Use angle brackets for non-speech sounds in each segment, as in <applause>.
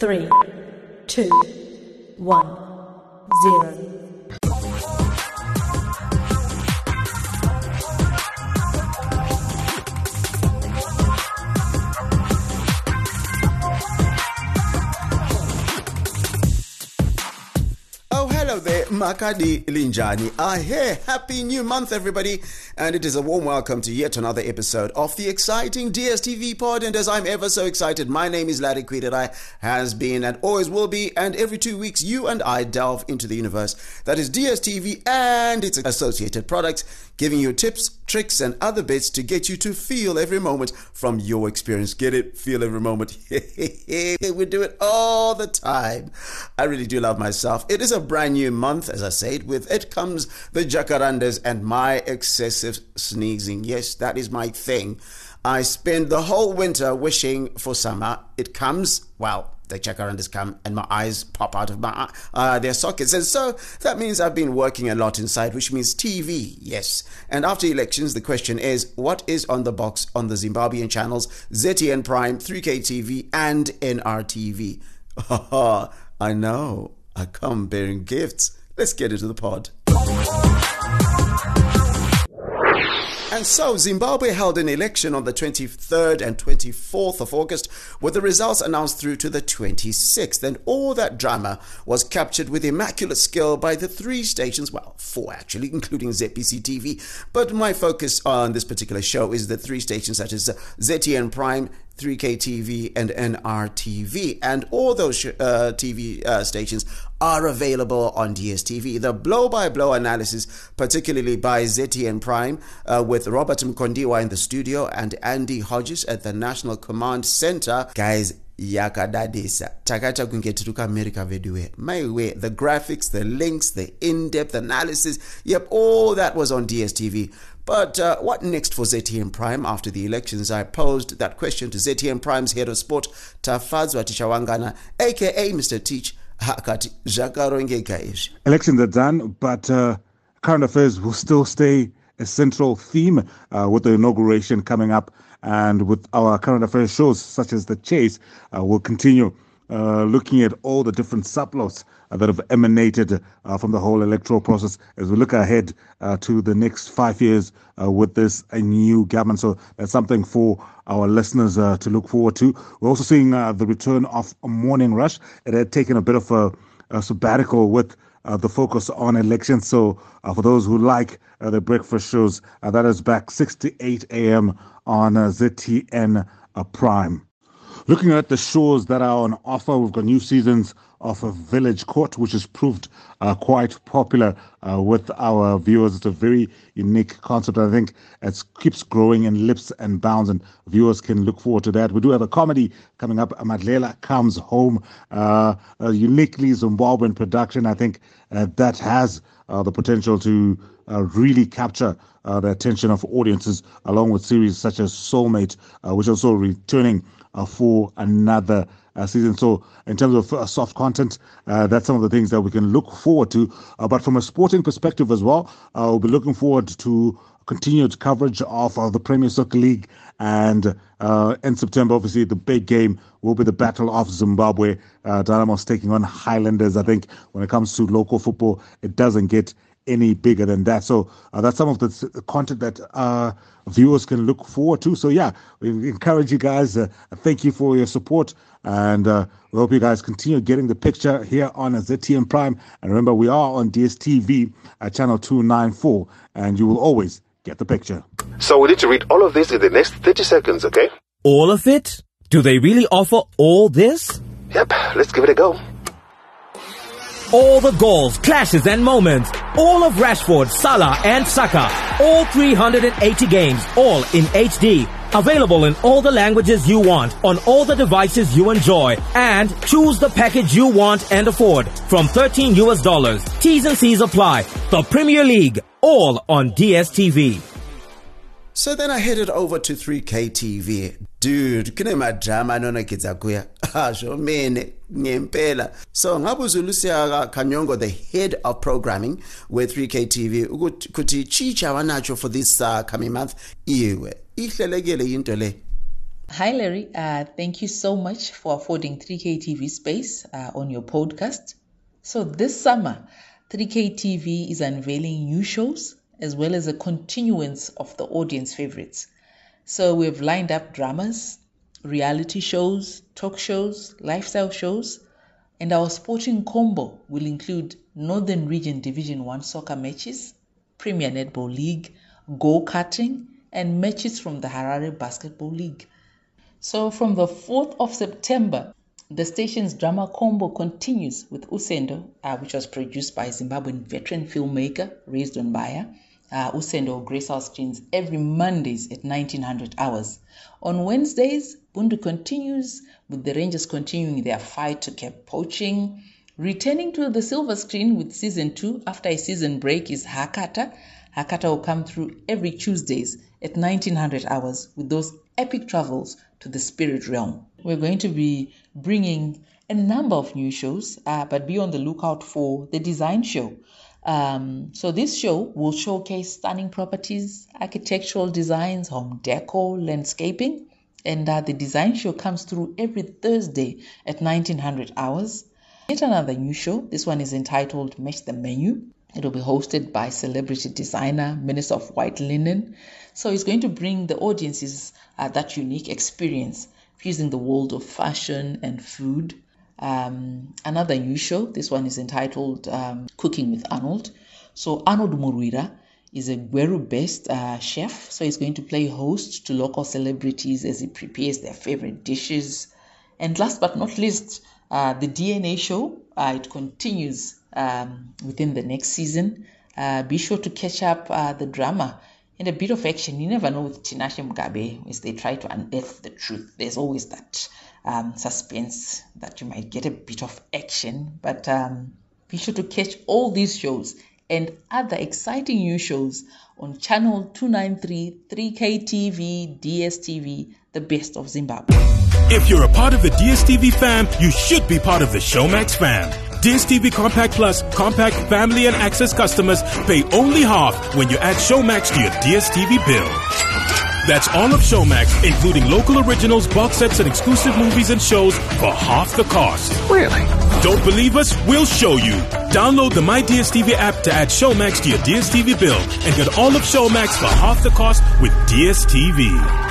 three, two, one, zero. Makadi Linjani. I hear happy new month, everybody, and it is a warm welcome to yet another episode of the exciting DSTV pod. And as I'm ever so excited, my name is Larry Kwirirayi, has been and always will be. And every two weeks, you and I delve into the universe that is DSTV and its associated products, giving you tips, tricks, and other bits to get you to feel every moment from your experience. Get it? Feel every moment. <laughs> we do it all the time. I really do love myself. It is a brand new month, as I said. With it comes the jacarandas and my excessive sneezing. Yes, that is my thing. I spend the whole winter wishing for summer. It comes, well, the jacarandas come and my eyes pop out of my uh, their sockets. And so that means I've been working a lot inside, which means TV, yes. And after elections, the question is what is on the box on the Zimbabwean channels ZTN Prime, 3K TV, and NRTV? <laughs> I know. I come bearing gifts. Let's get into the pod. And so, Zimbabwe held an election on the 23rd and 24th of August, with the results announced through to the 26th. And all that drama was captured with immaculate skill by the three stations, well, four actually, including ZBC TV. But my focus on this particular show is the three stations such as ZTN Prime, 3K TV and NRTV. And all those uh, TV uh, stations are available on DSTV. The blow by blow analysis, particularly by ZTN Prime, uh, with Robert Mukondiwa in the studio and Andy Hodges at the National Command Center. Guys, yakadadisa takaita kunge tiri kuamerica veduwe way the graphics the links the in-depth analysis yep all that was on dstv but uh, what next for ZTN Prime after the elections? I posed that question to ZTN Prime's head of sport, Tafadzwa Tichawangana, aka Mr. Teach. Hakati, zvakarongeka. Elections are done, but uh, current affairs will still stay a central theme uh, with the inauguration coming up. And with our current affairs shows, such as The Chase, uh, we'll continue uh, looking at all the different subplots uh, that have emanated uh, from the whole electoral process as we look ahead uh, to the next five years uh, with this new government. So that's something for our listeners to look forward to. We're also seeing the return of morning rush. It had taken a bit of a, a sabbatical with uh, the focus on elections. So, uh, for those who like uh, the breakfast shows, that is back 6 to 8 a.m. on ZTN Prime. Looking at the shows that are on offer, we've got new seasons of a Village Court, which has proved uh, quite popular uh, with our viewers. It's a very unique concept. I think it keeps growing in lips and bounds, and viewers can look forward to that. We do have a comedy coming up. Madlela Comes Home, uh, a uniquely Zimbabwean production. I think uh, that has uh, the potential to uh, really capture the attention of audiences, along with series such as Soulmate, which is also returning uh, for another uh, season. So, in terms of uh, soft content, uh, that's some of the things that we can look forward to. Uh, but from a sporting perspective as well, uh, we'll be looking forward to continued coverage of the Premier Soccer League. And in September, obviously, the big game will be the Battle of Zimbabwe. Dynamos taking on Highlanders. I think when it comes to local football, it doesn't get any bigger than that. So uh, that's some of the content that uh, viewers can look forward to. So yeah, we encourage you guys. Uh, thank you for your support, and uh, we hope you guys continue getting the picture here on ZTN Prime. And remember, we are on DSTV at channel two nine four, and you will always get the picture. So we need to read all of this in the next thirty seconds, okay? All of it? Do they really offer all this? Yep. Let's give it a go. All the goals, clashes and moments. All of Rashford, Salah and Saka. All 380 games, all in HD. Available in all the languages you want, on all the devices you enjoy. And choose the package you want and afford. From 13 US dollars. T's and C's apply. The Premier League. All on DSTV. So then I headed over to 3K TV. Dude, kune madrama anonakidza kuya. <laughs> Zvomene, ngempela. So ngabuza uLucia Kanyongo, the head of programming with 3K TV, ukuthi chicha for this uh, coming month. Iwe, ihlelekile le. Hi, Larry. Uh, thank you so much for affording 3K TV space uh, on your podcast. So, this summer, 3K TV is unveiling new shows as well as a continuance of the audience favorites. So, we've lined up dramas, reality shows, talk shows, lifestyle shows, and our sporting combo will include Northern Region Division 1 soccer matches, Premier Netball League, go karting, and matches from the Harare Basketball League. So, from the 4th of September, the station's drama combo continues with Usendo, uh, which was produced by Zimbabwean veteran filmmaker Raisedon Baya. Uh, Usendo grace screens every Mondays at 1900 hours. On Wednesdays, Bundu continues with the Rangers continuing their fight to keep poaching. Returning to the silver screen with season two after a season break is Hakata. Hakata will come through every Tuesdays at 1900 hours with those epic travels to the spirit realm. We're going to be bringing a number of new shows, uh, but be on the lookout for the design show. Um, so this show will showcase stunning properties, architectural designs, home decor, landscaping, and uh, the design show comes through every Thursday at 1900 hours. Yet another new show. This one is entitled Match the Menu. It will be hosted by celebrity designer, Minister of White Linen. So it's going to bring the audiences uh, that unique experience fusing the world of fashion and food. Um, another new show, this one is entitled um, Cooking with Arnold. So Arnold Murwira is a Gweru based uh, chef, so he's going to play host to local celebrities as he prepares their favorite dishes. And last but not least, uh, the DNA show, uh, it continues um, within the next season. Uh, be sure to catch up uh, the drama and a bit of action. You never know with Tinashe Mugabe as they try to unearth the truth. There's always that um, suspense that you might get a bit of action. But um, be sure to catch all these shows and other exciting new shows on channel 293 3K TV DSTV, the best of Zimbabwe. If you're a part of the DSTV fam, you should be part of the Showmax fam. DSTV Compact Plus, Compact Family and Access customers pay only half when you add Showmax to your DSTV bill. That's all of Showmax, including local originals, box sets, and exclusive movies and shows for half the cost. Really? Don't believe us? We'll show you. Download the My DSTV app to add Showmax to your DSTV bill and get all of Showmax for half the cost with DSTV.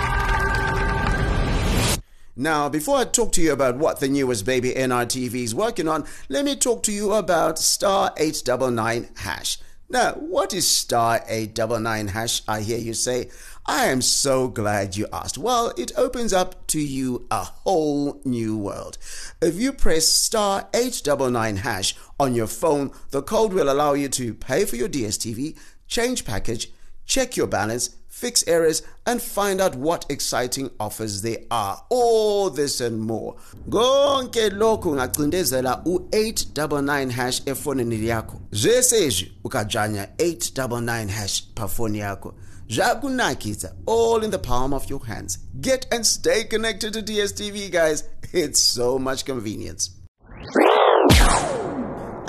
Now, before I talk to you about what the newest baby NRTV is working on, let me talk to you about star 899 hash. Now, what is star 899 hash? I hear you say. I am so glad you asked. Well, it opens up to you a whole new world. If you press star 899 hash on your phone, the code will allow you to pay for your DSTV, change package, check your balance, fix errors, and find out what exciting offers there are. All this and more. Konke lokhu ngacindezela u899 hash efonini yakho. Zvesezvi ukajanya 899 hash pafoni yako. Zvakunakisa, all in the palm of your hands. Get and stay connected to DSTV, guys. It's so much convenience.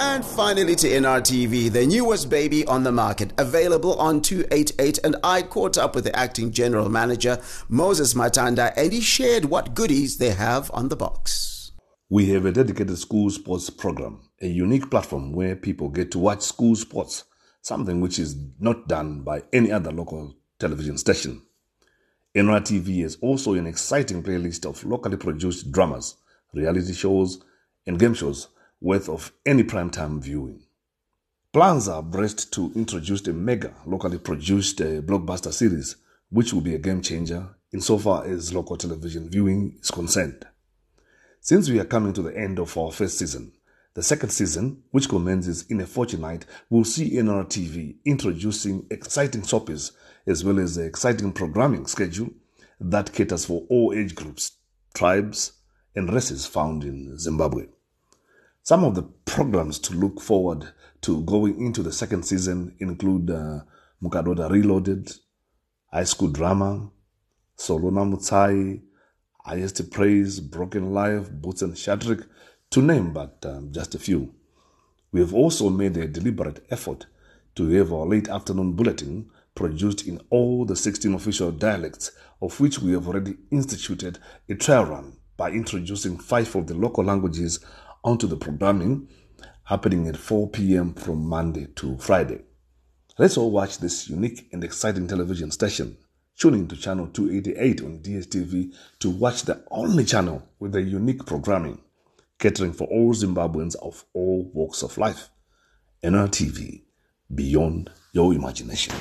And finally to NRTV, the newest baby on the market, available on 288. And I caught up with the acting general manager, Moses Matanda, and he shared what goodies they have on the box. We have a dedicated school sports program, a unique platform where people get to watch school sports, something which is not done by any other local television station. NRTV is also an exciting playlist of locally produced dramas, reality shows, and game shows worth of any primetime viewing. Plans are braced to introduce a mega locally produced uh, blockbuster series, which will be a game changer insofar as local television viewing is concerned. Since we are coming to the end of our first season, the second season, which commences in a fortnight, will see NRTV introducing exciting soapies as well as an exciting programming schedule that caters for all age groups, tribes, and races found in Zimbabwe. Some of the programs to look forward to going into the second season include uh, Mukadoda Reloaded, High School Drama, Solona Mutsai, Highest Praise, Broken Life, Boots and Shadrach, to name but um, just a few. We have also made a deliberate effort to have our late afternoon bulletin produced in all the 16 official dialects, of which we have already instituted a trial run by introducing five of the local languages onto the programming, happening at 4 p.m. from Monday to Friday. Let's all watch this unique and exciting television station. Tune in to channel 288 on DSTV to watch the only channel with a unique programming, catering for all Zimbabweans of all walks of life. NRTV, beyond your imagination.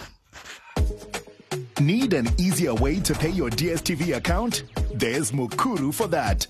Need an easier way to pay your DSTV account? There's Mukuru for that.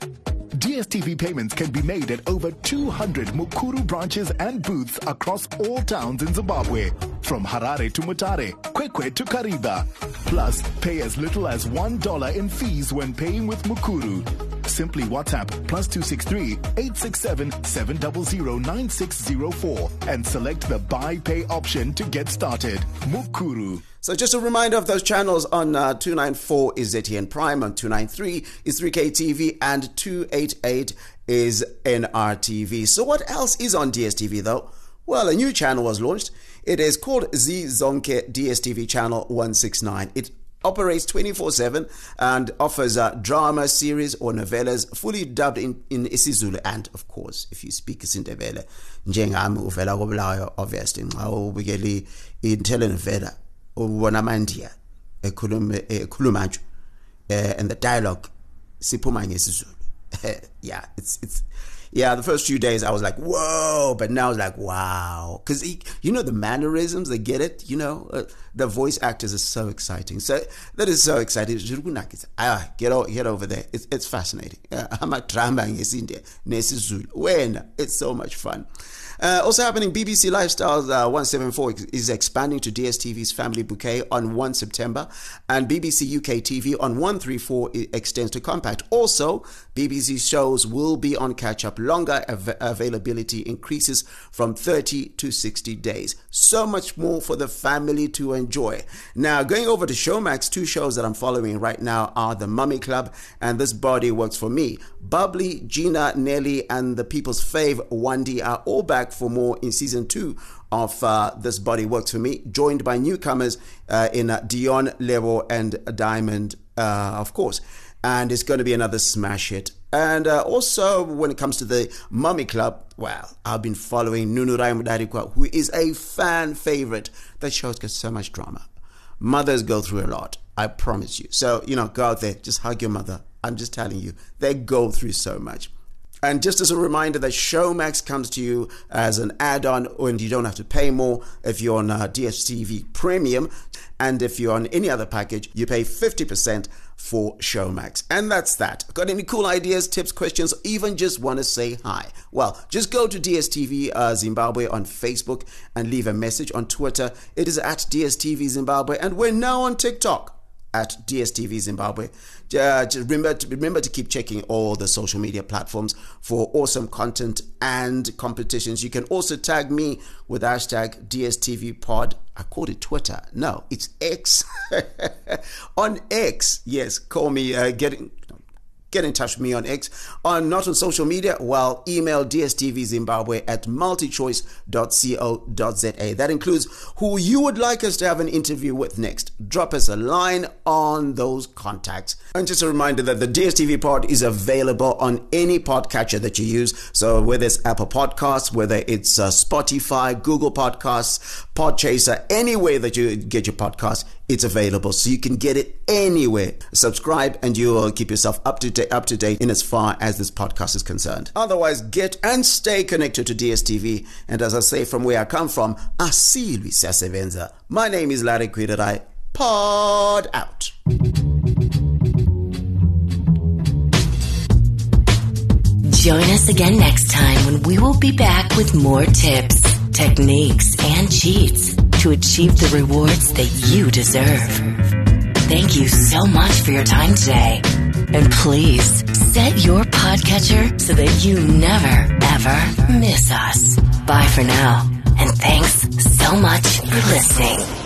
DSTV payments can be made at over 200 Mukuru branches and booths across all towns in Zimbabwe, from Harare to Mutare, Kwekwe to Kariba. Plus, pay as little as $1 in fees when paying with Mukuru. Simply WhatsApp plus 263 867 700 9604 and select the buy pay option to get started. Mukuru. So just a reminder of those channels on uh, 294 is ZTN Prime, on 293 is 3K TV, and 288 is NRTV. So what else is on DSTV though? Well, a new channel was launched. It is called Zee Zonke DSTV Channel 169. It operates 24-7 and offers a drama series or novellas fully dubbed in, in isiZulu. And of course if you speak isindebele njengami uvela kobulawayo obviously nxa ubukeli i-telenovela ubona amandiya ekhuluma nje uh, and the dialogue siphuma ngesizulu yeah it's it's yeah the first few days i was like whoa but now it's like wow. Because you know the mannerisms they get it you know? Uh, the voice actors are so exciting. So that is so exciting. Ah get over get over there. It's, it's fascinating. <laughs> Nesizulu wena it's so much fun uh, also happening, BBC Lifestyles uh, 174 is expanding to DSTV's Family Bouquet on 1 September, and BBC UK TV on 134 extends to Compact. Also, BBC shows will be on catch up. Longer av- availability increases from 30 to 60 days. So much more for the family to enjoy. Now, going over to Showmax, two shows that I'm following right now are The Mummy Club and This Body Works for Me. Bubbly, Gina, Nelly, and the people's fave Wendy are all back for more in season two of uh, This Body Works for Me, joined by newcomers uh, in uh, Dion, Levo, and Diamond, uh, of course. And it's going to be another smash hit. And uh, also, when it comes to the Mummy Club, well, I've been following Nunu Raimudarikwa, who is a fan favorite. That show's got so much drama. Mothers go through a lot, I promise you. So, you know, go out there, just hug your mother. I'm just telling you, they go through so much. And just as a reminder that Showmax comes to you as an add-on and you don't have to pay more if you're on uh, DSTV Premium. And if you're on any other package, you pay 50% for Showmax. And that's that. Got any cool ideas, tips, questions, even just want to say hi? Well, just go to DSTV uh, Zimbabwe on Facebook and leave a message on Twitter. It is at DSTV Zimbabwe. And we're now on TikTok at DSTV Zimbabwe. Uh, remember, to, remember to keep checking all the social media platforms for awesome content and competitions. You can also tag me with hashtag DSTV Pod. I called it Twitter. No, it's X. <laughs> on X, yes, call me. Uh, getting get in touch with me on X. On not on social media, well, email dstvzimbabwe at multichoice.co.za. That includes who you would like us to have an interview with next. Drop us a line on those contacts. And just a reminder that the DSTV pod is available on any podcatcher that you use. So whether it's Apple Podcasts, whether it's uh, Spotify, Google Podcasts, Podchaser, any way that you get your podcast, it's available. So you can get it anywhere. Subscribe and you will keep yourself up to date, up to date in as far as this podcast is concerned. Otherwise, get and stay connected to DSTV. And as I say, from where I come from, asilwi siyasebenza. My name is Larry Kwirirayi. Pod out. Join us again next time when we will be back with more tips, techniques, and cheats to achieve the rewards that you deserve. Thank you so much for your time today. And please set your podcatcher so that you never, ever miss us. Bye for now. And thanks so much for listening.